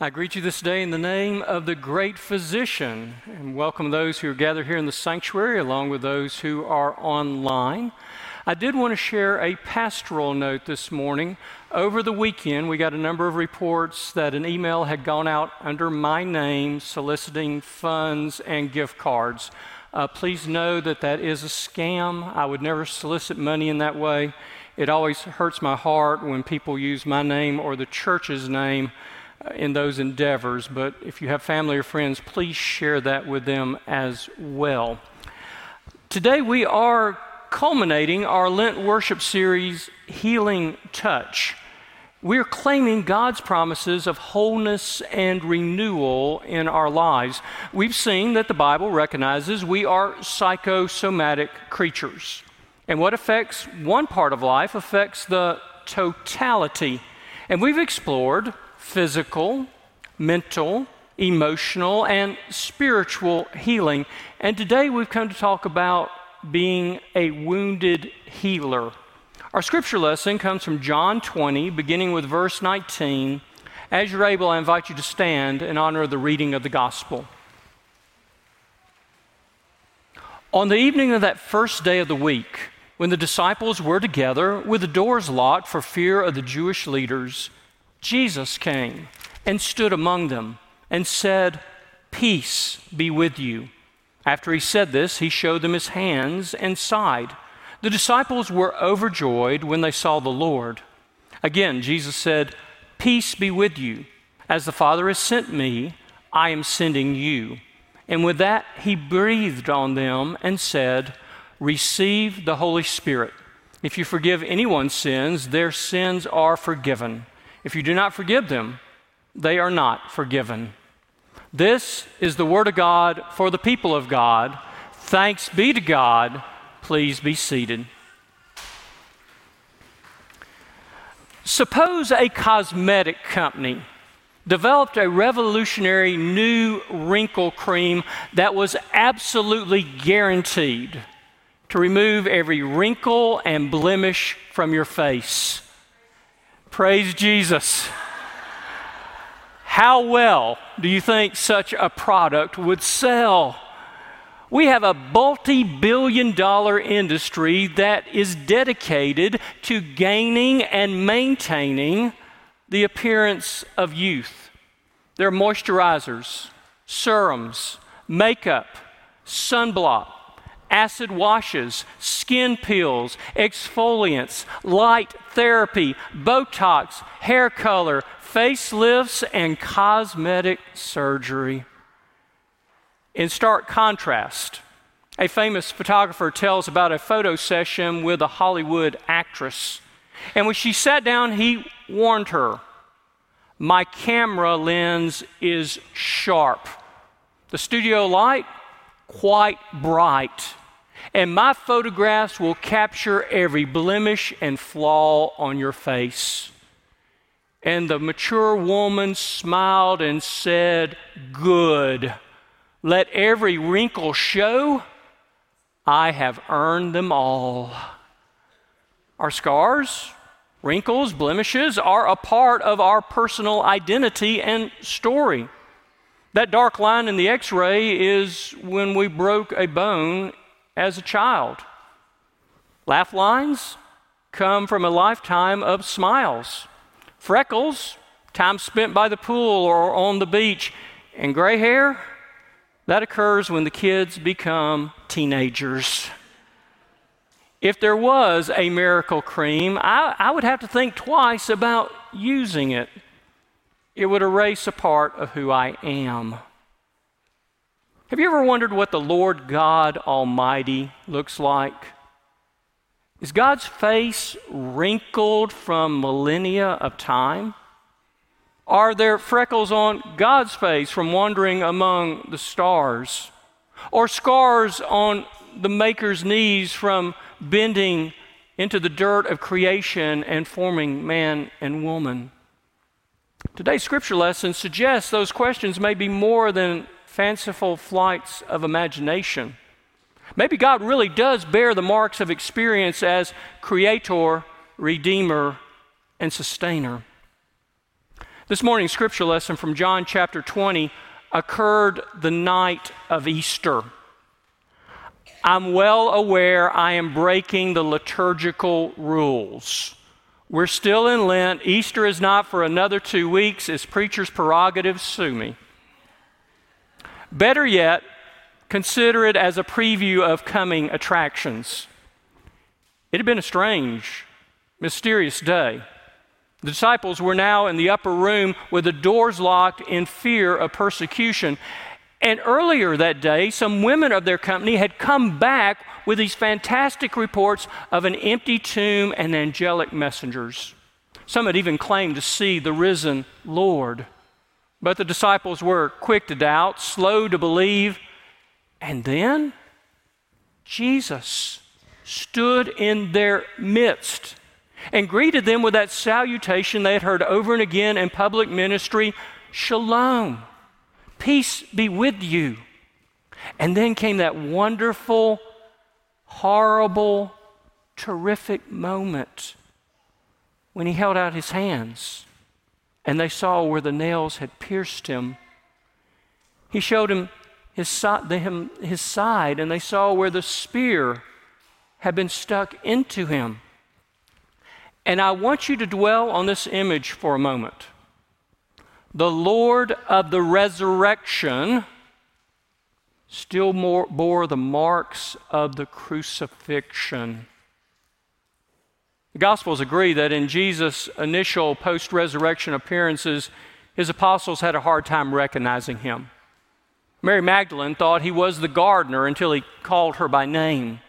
I greet you this day in the name of the great physician and welcome those who are gathered here in the sanctuary along with those who are online. I did want to share a pastoral note this morning. Over the weekend, we got a number of reports that an email had gone out under my name soliciting funds and gift cards. Uh, please know that that is a scam. I would never solicit money in that way. It always hurts my heart when people use my name or the church's name in those endeavors, but if you have family or friends, please share that with them as well. Today we are culminating our Lent worship series, Healing Touch. We're claiming God's promises of wholeness and renewal in our lives. We've seen that the Bible recognizes we are psychosomatic creatures. And what affects one part of life affects the totality. And we've explored physical, mental, emotional, and spiritual healing. And today we've come to talk about being a wounded healer. Our scripture lesson comes from John 20, beginning with verse 19. As you're able, I invite you to stand in honor of the reading of the gospel. On the evening of that first day of the week, when the disciples were together with the doors locked for fear of the Jewish leaders, Jesus came and stood among them and said, Peace be with you. After he said this, he showed them his hands and side. The disciples were overjoyed when they saw the Lord. Again, Jesus said, Peace be with you. As the Father has sent me, I am sending you. And with that, he breathed on them and said, Receive the Holy Spirit. If you forgive anyone's sins, their sins are forgiven. If you do not forgive them, they are not forgiven. This is the Word of God for the people of God. Thanks be to God. Please be seated. Suppose a cosmetic company developed a revolutionary new wrinkle cream that was absolutely guaranteed to remove every wrinkle and blemish from your face. Praise Jesus. How well do you think such a product would sell? We have a multi billion dollar industry that is dedicated to gaining and maintaining the appearance of youth. There are moisturizers, serums, makeup, sunblock, acid washes, skin peels, exfoliants, light therapy, Botox, hair color, facelifts, and cosmetic surgery. In stark contrast, a famous photographer tells about a photo session with a Hollywood actress. And when she sat down, he warned her My camera lens is sharp. The studio light, quite bright and my photographs will capture every blemish and flaw on your face. And the mature woman smiled and said, Good. Let every wrinkle show. I have earned them all. Our scars, wrinkles, blemishes are a part of our personal identity and story. That dark line in the x ray is when we broke a bone as a child. Laugh lines come from a lifetime of smiles. Freckles, time spent by the pool or on the beach. And gray hair, that occurs when the kids become teenagers. If there was a miracle cream, I, I, would have to think twice about using it. It would erase a part of who I am. Have you ever wondered what the Lord God Almighty looks like? Is God's face wrinkled from millennia of time? Are there freckles on God's face from wandering among the stars? Or scars on the Maker's knees from bending into the dirt of creation and forming man and woman? Today's scripture lesson suggests those questions may be more than fanciful flights of imagination. Maybe God really does bear the marks of experience as creator, redeemer, and sustainer. This morning's scripture lesson from John chapter 20 occurred the night of Easter. I'm well aware I am breaking the liturgical rules. We're still in Lent. Easter is not for another two weeks. It's preacher's prerogative. Sue me. Better yet, consider it as a preview of coming attractions. It had been a strange, mysterious day. The disciples were now in the upper room with the doors locked in fear of persecution. And earlier that day, some women of their company had come back with these fantastic reports of an empty tomb and angelic messengers. Some had even claimed to see the risen Lord. But the disciples were quick to doubt, slow to believe. And then Jesus stood in their midst and greeted them with that salutation they had heard over and again in public ministry Shalom, peace be with you. And then came that wonderful, horrible, terrific moment when he held out his hands and they saw where the nails had pierced him. He showed him his, him his side, and they saw where the spear had been stuck into him. And I want you to dwell on this image for a moment. The Lord of the resurrection still more, bore the marks of the crucifixion. The Gospels agree that in Jesus' initial post resurrection appearances, his apostles had a hard time recognizing him. Mary Magdalene thought he was the gardener until he called her by name.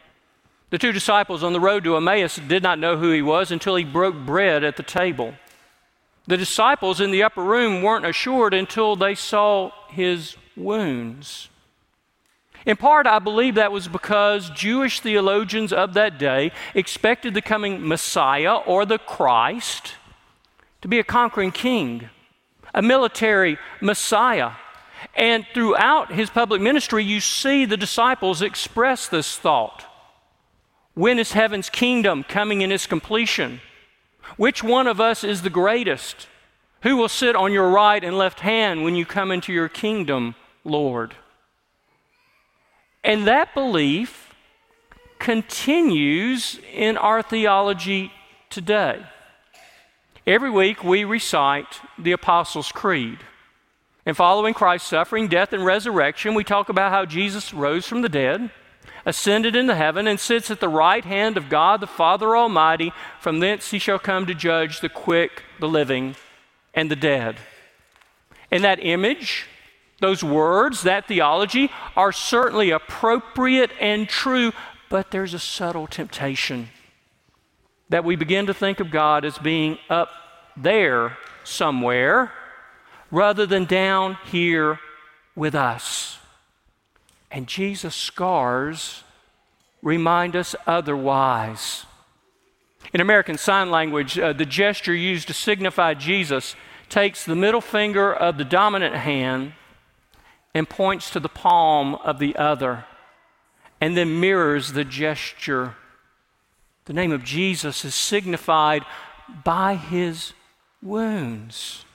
The two disciples on the road to Emmaus did not know who he was until he broke bread at the table. The disciples in the upper room weren't assured until they saw his wounds. In part, I believe that was because Jewish theologians of that day expected the coming Messiah or the Christ to be a conquering king, a military Messiah. And throughout his public ministry, you see the disciples express this thought. When is heaven's kingdom coming in its completion? Which one of us is the greatest? Who will sit on your right and left hand when you come into your kingdom, Lord? And that belief continues in our theology today. Every week we recite the Apostles' Creed. And following Christ's suffering, death, and resurrection, we talk about how Jesus rose from the dead ascended into heaven, and sits at the right hand of God the Father Almighty. From thence he shall come to judge the quick, the living, and the dead. And that image, those words, that theology are certainly appropriate and true, but there's a subtle temptation that we begin to think of God as being up there somewhere rather than down here with us. And Jesus' scars remind us otherwise. In American Sign Language, uh, the gesture used to signify Jesus takes the middle finger of the dominant hand and points to the palm of the other, and then mirrors the gesture. The name of Jesus is signified by his wounds.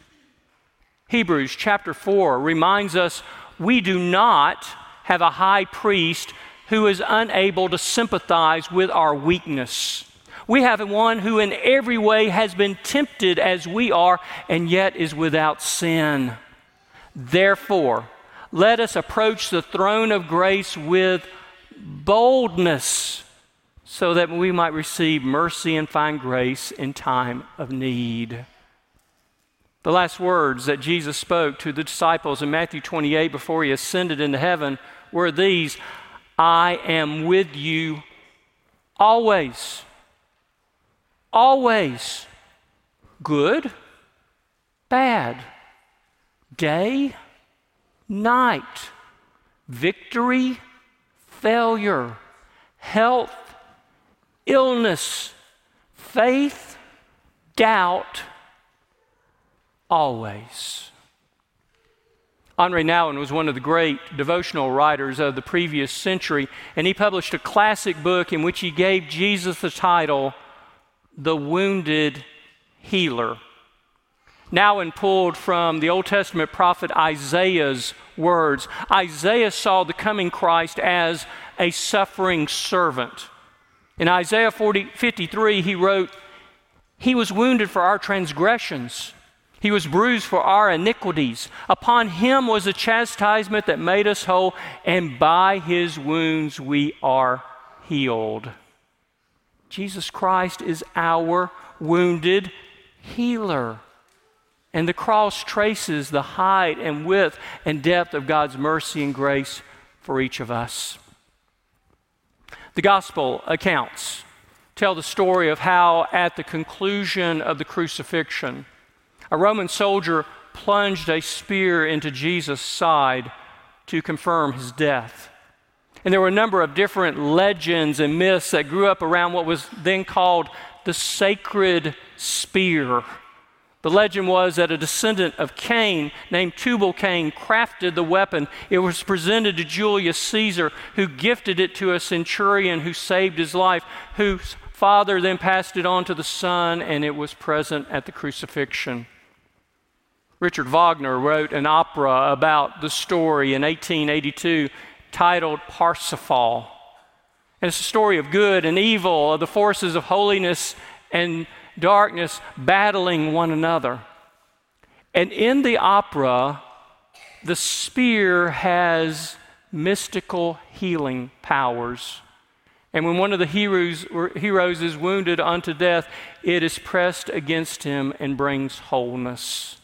Hebrews chapter 4 reminds us we do not have a high priest who is unable to sympathize with our weakness. We have one who, in every way, has been tempted as we are, and yet is without sin. Therefore, let us approach the throne of grace with boldness so that we might receive mercy and find grace in time of need. The last words that Jesus spoke to the disciples in Matthew 28 before he ascended into heaven were these I am with you always. Always. Good, bad, day, night, victory, failure, health, illness, faith, doubt, always. Henri Nouwen was one of the great devotional writers of the previous century, and he published a classic book in which he gave Jesus the title, The Wounded Healer. Nouwen pulled from the Old Testament prophet Isaiah's words. Isaiah saw the coming Christ as a suffering servant. In Isaiah 40, 53, he wrote, He was wounded for our transgressions. He was bruised for our iniquities. Upon him was a chastisement that made us whole, and by his wounds we are healed. Jesus Christ is our wounded healer. And the cross traces the height and width and depth of God's mercy and grace for each of us. The gospel accounts tell the story of how, at the conclusion of the crucifixion, a Roman soldier plunged a spear into Jesus' side to confirm his death. And there were a number of different legends and myths that grew up around what was then called the sacred spear. The legend was that a descendant of Cain named Tubal Cain crafted the weapon. It was presented to Julius Caesar, who gifted it to a centurion who saved his life, whose father then passed it on to the son, and it was present at the crucifixion. Richard Wagner wrote an opera about the story in 1882 titled Parsifal. And it's a story of good and evil, of the forces of holiness and darkness battling one another. And in the opera, the spear has mystical healing powers. And when one of the heroes, heroes is wounded unto death, it is pressed against him and brings wholeness.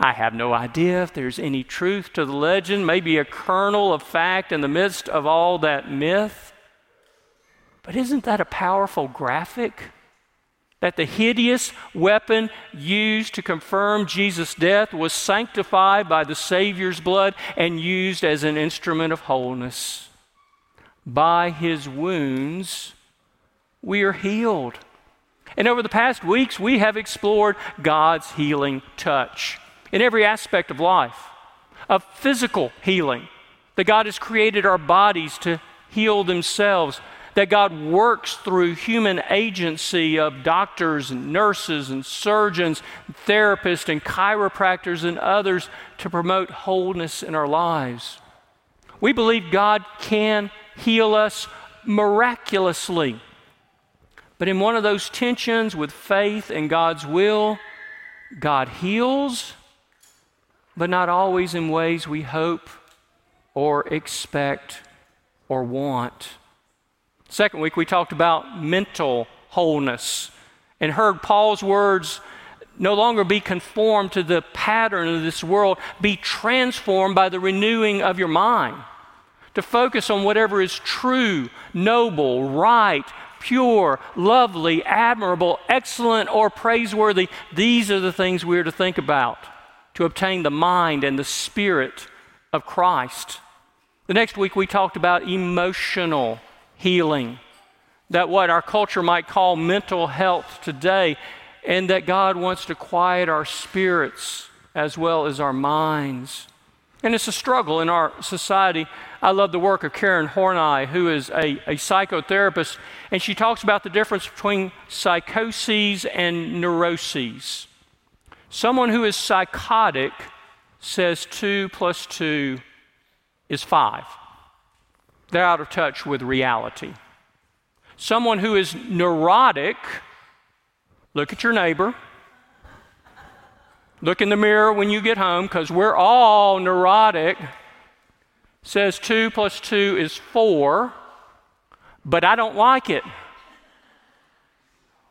I have no idea if there's any truth to the legend, maybe a kernel of fact in the midst of all that myth. But isn't that a powerful graphic? That the hideous weapon used to confirm Jesus' death was sanctified by the Savior's blood and used as an instrument of wholeness. By his wounds, we are healed. And over the past weeks, we have explored God's healing touch in every aspect of life, of physical healing, that God has created our bodies to heal themselves, that God works through human agency of doctors and nurses and surgeons, therapists and chiropractors and others to promote wholeness in our lives. We believe God can heal us miraculously. But in one of those tensions with faith and God's will, God heals but not always in ways we hope or expect or want. Second week, we talked about mental wholeness and heard Paul's words no longer be conformed to the pattern of this world, be transformed by the renewing of your mind. To focus on whatever is true, noble, right, pure, lovely, admirable, excellent, or praiseworthy. These are the things we're to think about to obtain the mind and the spirit of Christ. The next week, we talked about emotional healing, that what our culture might call mental health today, and that God wants to quiet our spirits as well as our minds. And it's a struggle in our society. I love the work of Karen Horney, who is a, a psychotherapist, and she talks about the difference between psychoses and neuroses. Someone who is psychotic says 2 plus 2 is 5. They're out of touch with reality. Someone who is neurotic, look at your neighbor. Look in the mirror when you get home because we're all neurotic. Says 2 plus 2 is 4, but I don't like it.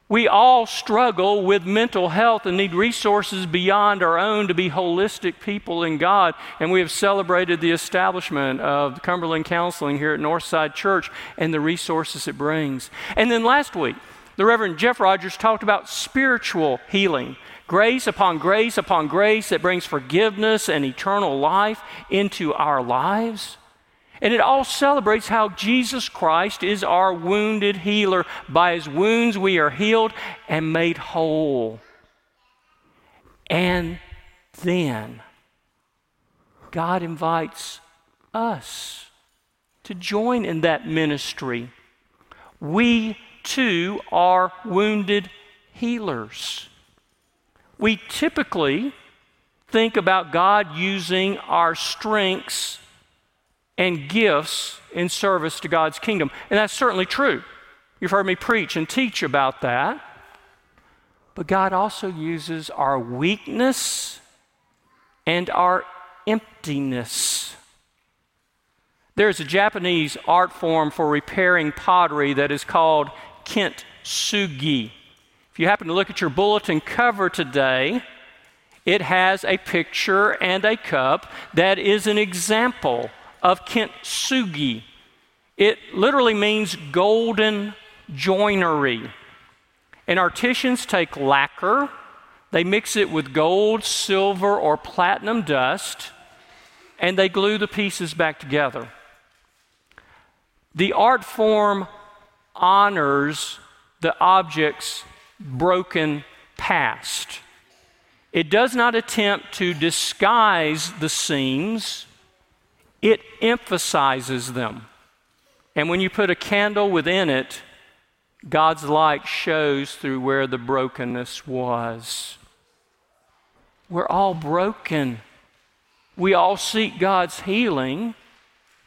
We all struggle with mental health and need resources beyond our own to be holistic people in God. And we have celebrated the establishment of Cumberland Counseling here at Northside Church and the resources it brings. And then last week, the Reverend Jeff Rogers talked about spiritual healing grace upon grace upon grace that brings forgiveness and eternal life into our lives. And it all celebrates how Jesus Christ is our wounded healer. By his wounds, we are healed and made whole. And then God invites us to join in that ministry. We too are wounded healers. We typically think about God using our strengths and gifts in service to God's kingdom. And that's certainly true. You've heard me preach and teach about that. But God also uses our weakness and our emptiness. There's a Japanese art form for repairing pottery that is called kintsugi. If you happen to look at your bulletin cover today, it has a picture and a cup that is an example of kintsugi. It literally means golden joinery. And artisans take lacquer, they mix it with gold, silver, or platinum dust, and they glue the pieces back together. The art form honors the object's broken past. It does not attempt to disguise the seams, it emphasizes them. And when you put a candle within it, God's light shows through where the brokenness was. We're all broken. We all seek God's healing,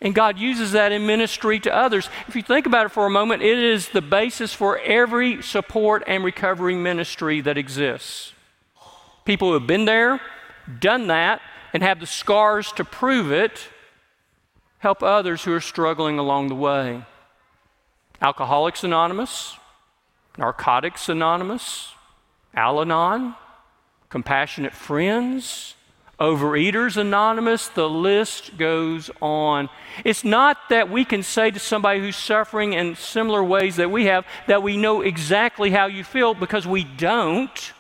and God uses that in ministry to others. If you think about it for a moment, it is the basis for every support and recovery ministry that exists. People who have been there, done that, and have the scars to prove it help others who are struggling along the way. Alcoholics Anonymous, Narcotics Anonymous, Al Anon, Compassionate Friends, Overeaters Anonymous, the list goes on. It's not that we can say to somebody who's suffering in similar ways that we have that we know exactly how you feel because we don't.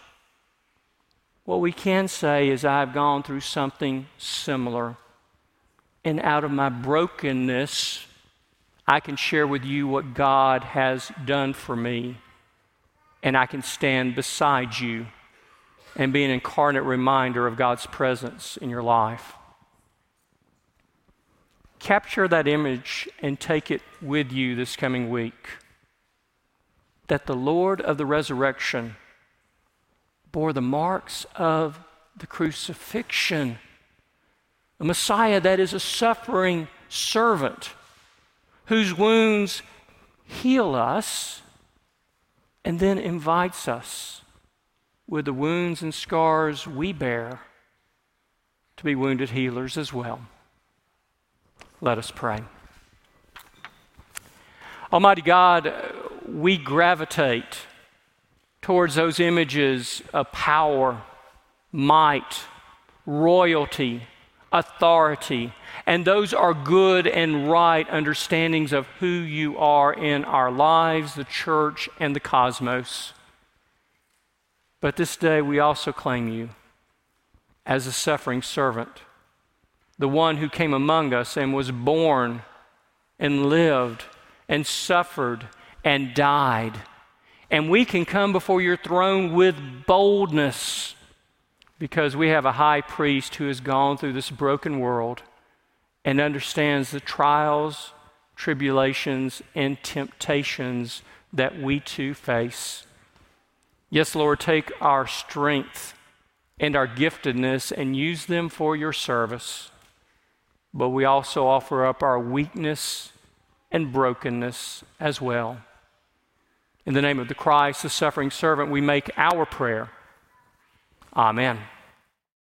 What we can say is, I've gone through something similar. And out of my brokenness, I can share with you what God has done for me, and I can stand beside you and be an incarnate reminder of God's presence in your life. Capture that image and take it with you this coming week. That the Lord of the resurrection bore the marks of the crucifixion, a Messiah that is a suffering servant whose wounds heal us and then invites us with the wounds and scars we bear to be wounded healers as well. Let us pray. Almighty God, we gravitate towards those images of power, might, royalty, authority. And those are good and right understandings of who you are in our lives, the church, and the cosmos. But this day we also claim you as a suffering servant, the one who came among us and was born and lived and suffered and died. And we can come before your throne with boldness because we have a high priest who has gone through this broken world and understands the trials, tribulations, and temptations that we too face. Yes, Lord, take our strength and our giftedness and use them for your service. But we also offer up our weakness and brokenness as well. In the name of the Christ, the suffering servant, we make our prayer. Amen.